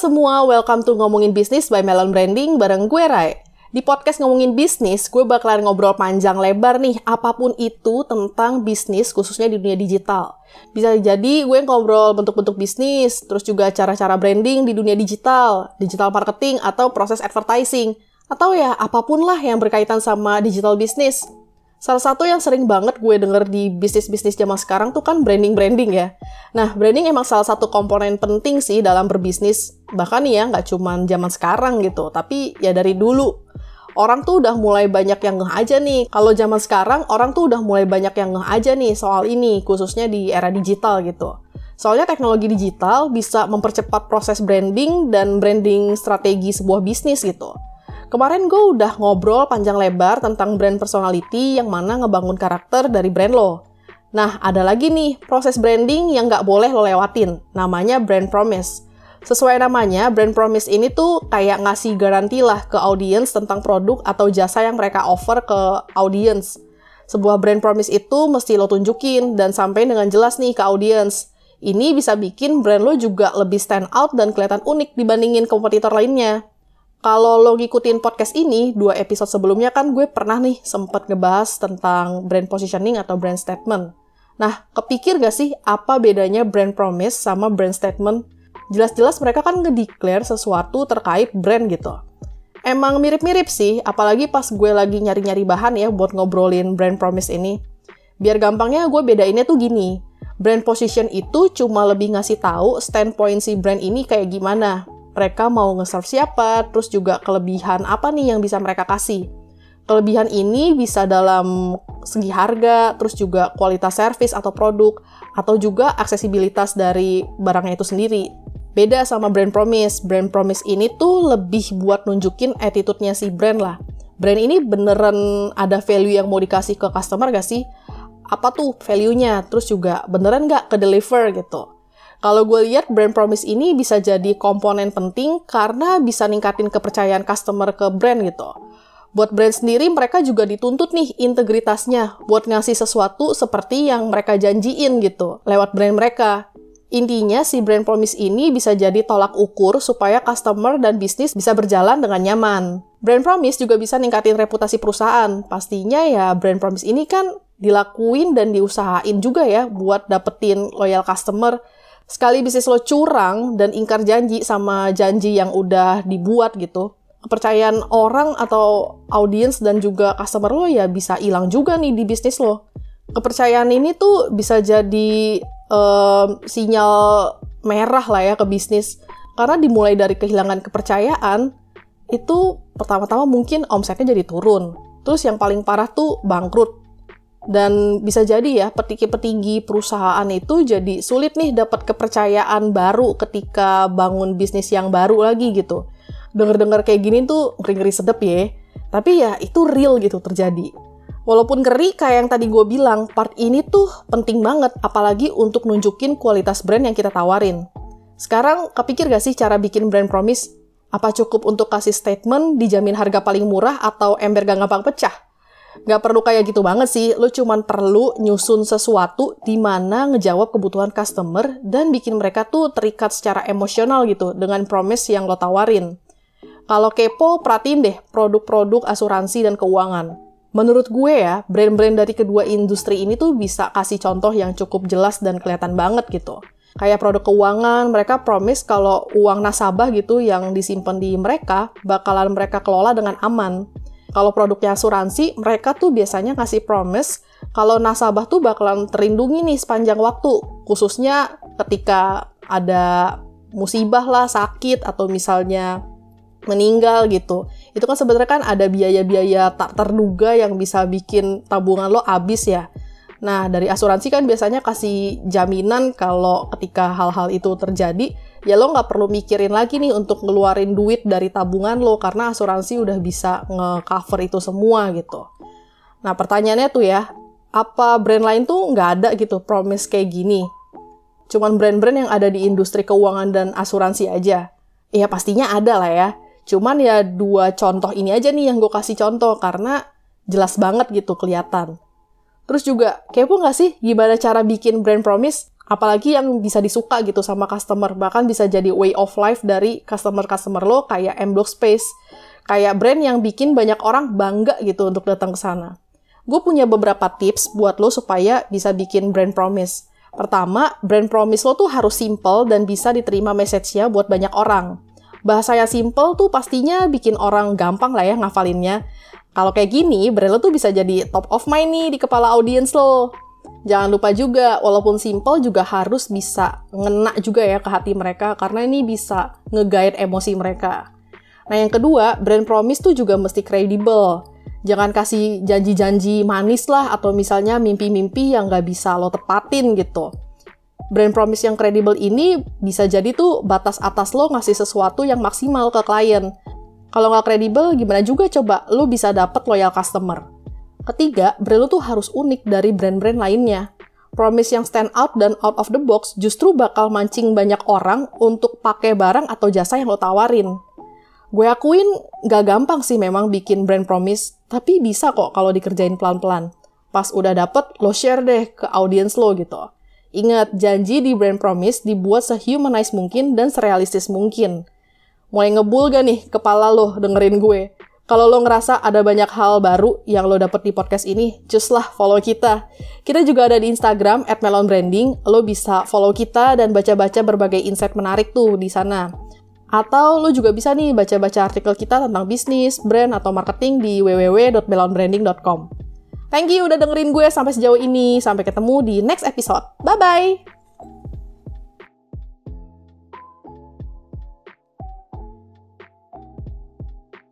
semua, welcome to Ngomongin Bisnis by Melon Branding bareng gue Rai. Di podcast Ngomongin Bisnis, gue bakalan ngobrol panjang lebar nih, apa pun itu tentang bisnis, khususnya di dunia digital. Bisa jadi gue ngobrol bentuk-bentuk bisnis, terus juga cara-cara branding di dunia digital, digital marketing, atau proses advertising. Atau ya, apa pun lah yang berkaitan sama digital bisnis. Salah satu yang sering banget gue denger di bisnis-bisnis zaman sekarang tuh kan branding-branding ya. Nah, branding emang salah satu komponen penting sih dalam berbisnis. Bahkan ya, nggak cuma zaman sekarang gitu, tapi ya dari dulu. Orang tuh udah mulai banyak yang ngeh aja nih. Kalau zaman sekarang, orang tuh udah mulai banyak yang ngeh aja nih soal ini, khususnya di era digital gitu. Soalnya teknologi digital bisa mempercepat proses branding dan branding strategi sebuah bisnis gitu. Kemarin gue udah ngobrol panjang lebar tentang brand personality yang mana ngebangun karakter dari brand lo. Nah, ada lagi nih proses branding yang nggak boleh lo lewatin, namanya brand promise. Sesuai namanya, brand promise ini tuh kayak ngasih garansi lah ke audiens tentang produk atau jasa yang mereka offer ke audiens. Sebuah brand promise itu mesti lo tunjukin dan sampai dengan jelas nih ke audiens. Ini bisa bikin brand lo juga lebih stand out dan kelihatan unik dibandingin kompetitor lainnya. Kalau lo ngikutin podcast ini, dua episode sebelumnya kan gue pernah nih sempat ngebahas tentang brand positioning atau brand statement. Nah, kepikir gak sih apa bedanya brand promise sama brand statement? Jelas-jelas mereka kan ngedeclare sesuatu terkait brand gitu. Emang mirip-mirip sih, apalagi pas gue lagi nyari-nyari bahan ya buat ngobrolin brand promise ini. Biar gampangnya gue bedainnya tuh gini. Brand position itu cuma lebih ngasih tahu standpoint si brand ini kayak gimana mereka mau nge-serve siapa, terus juga kelebihan apa nih yang bisa mereka kasih. Kelebihan ini bisa dalam segi harga, terus juga kualitas service atau produk, atau juga aksesibilitas dari barangnya itu sendiri. Beda sama brand promise. Brand promise ini tuh lebih buat nunjukin attitude-nya si brand lah. Brand ini beneran ada value yang mau dikasih ke customer gak sih? Apa tuh value-nya? Terus juga beneran gak ke deliver gitu? Kalau gue lihat brand promise ini bisa jadi komponen penting karena bisa ningkatin kepercayaan customer ke brand gitu. Buat brand sendiri mereka juga dituntut nih integritasnya buat ngasih sesuatu seperti yang mereka janjiin gitu lewat brand mereka. Intinya si brand promise ini bisa jadi tolak ukur supaya customer dan bisnis bisa berjalan dengan nyaman. Brand promise juga bisa ningkatin reputasi perusahaan. Pastinya ya brand promise ini kan dilakuin dan diusahain juga ya buat dapetin loyal customer sekali bisnis lo curang dan ingkar janji sama janji yang udah dibuat gitu, kepercayaan orang atau audiens dan juga customer lo ya bisa hilang juga nih di bisnis lo. Kepercayaan ini tuh bisa jadi um, sinyal merah lah ya ke bisnis. Karena dimulai dari kehilangan kepercayaan, itu pertama-tama mungkin omsetnya jadi turun. Terus yang paling parah tuh bangkrut dan bisa jadi ya petinggi-petinggi perusahaan itu jadi sulit nih dapat kepercayaan baru ketika bangun bisnis yang baru lagi gitu. Dengar-dengar kayak gini tuh ngeri-ngeri sedep ya. Tapi ya itu real gitu terjadi. Walaupun ngeri kayak yang tadi gue bilang, part ini tuh penting banget apalagi untuk nunjukin kualitas brand yang kita tawarin. Sekarang kepikir gak sih cara bikin brand promise? Apa cukup untuk kasih statement dijamin harga paling murah atau ember gak gampang pecah? Gak perlu kayak gitu banget sih, lo cuman perlu nyusun sesuatu di mana ngejawab kebutuhan customer dan bikin mereka tuh terikat secara emosional gitu dengan promise yang lo tawarin. Kalau kepo, perhatiin deh produk-produk asuransi dan keuangan. Menurut gue ya, brand-brand dari kedua industri ini tuh bisa kasih contoh yang cukup jelas dan kelihatan banget gitu. Kayak produk keuangan, mereka promise kalau uang nasabah gitu yang disimpan di mereka bakalan mereka kelola dengan aman kalau produknya asuransi, mereka tuh biasanya ngasih promise kalau nasabah tuh bakalan terlindungi nih sepanjang waktu, khususnya ketika ada musibah lah, sakit atau misalnya meninggal gitu. Itu kan sebenarnya kan ada biaya-biaya tak terduga yang bisa bikin tabungan lo habis ya. Nah, dari asuransi kan biasanya kasih jaminan kalau ketika hal-hal itu terjadi, ya lo nggak perlu mikirin lagi nih untuk ngeluarin duit dari tabungan lo karena asuransi udah bisa nge-cover itu semua gitu. Nah, pertanyaannya tuh ya, apa brand lain tuh nggak ada gitu promise kayak gini? Cuman brand-brand yang ada di industri keuangan dan asuransi aja. Ya pastinya ada lah ya. Cuman ya dua contoh ini aja nih yang gue kasih contoh karena jelas banget gitu kelihatan. Terus juga, kepo nggak sih gimana cara bikin brand promise? apalagi yang bisa disuka gitu sama customer bahkan bisa jadi way of life dari customer-customer lo kayak M Block Space kayak brand yang bikin banyak orang bangga gitu untuk datang ke sana. Gue punya beberapa tips buat lo supaya bisa bikin brand promise. Pertama, brand promise lo tuh harus simple dan bisa diterima message-nya buat banyak orang. Bahasa yang simple tuh pastinya bikin orang gampang lah ya ngafalinnya. Kalau kayak gini, brand lo tuh bisa jadi top of mind nih di kepala audiens lo. Jangan lupa juga, walaupun simple juga harus bisa ngena juga ya ke hati mereka, karena ini bisa nge-guide emosi mereka. Nah yang kedua, brand promise tuh juga mesti kredibel. Jangan kasih janji-janji manis lah, atau misalnya mimpi-mimpi yang nggak bisa lo tepatin gitu. Brand promise yang kredibel ini bisa jadi tuh batas atas lo ngasih sesuatu yang maksimal ke klien. Kalau nggak kredibel, gimana juga coba lo bisa dapet loyal customer. Ketiga, brand lo tuh harus unik dari brand-brand lainnya. Promise yang stand out dan out of the box justru bakal mancing banyak orang untuk pakai barang atau jasa yang lo tawarin. Gue akuin gak gampang sih memang bikin brand promise, tapi bisa kok kalau dikerjain pelan-pelan. Pas udah dapet, lo share deh ke audiens lo gitu. Ingat, janji di brand promise dibuat sehumanize mungkin dan serealistis mungkin. Mulai ngebul gak nih kepala lo dengerin gue? Kalau lo ngerasa ada banyak hal baru yang lo dapet di podcast ini, just lah follow kita. Kita juga ada di Instagram at Melon Branding. Lo bisa follow kita dan baca-baca berbagai insight menarik tuh di sana. Atau lo juga bisa nih baca-baca artikel kita tentang bisnis, brand, atau marketing di www.melonbranding.com. Thank you udah dengerin gue sampai sejauh ini. Sampai ketemu di next episode. Bye-bye!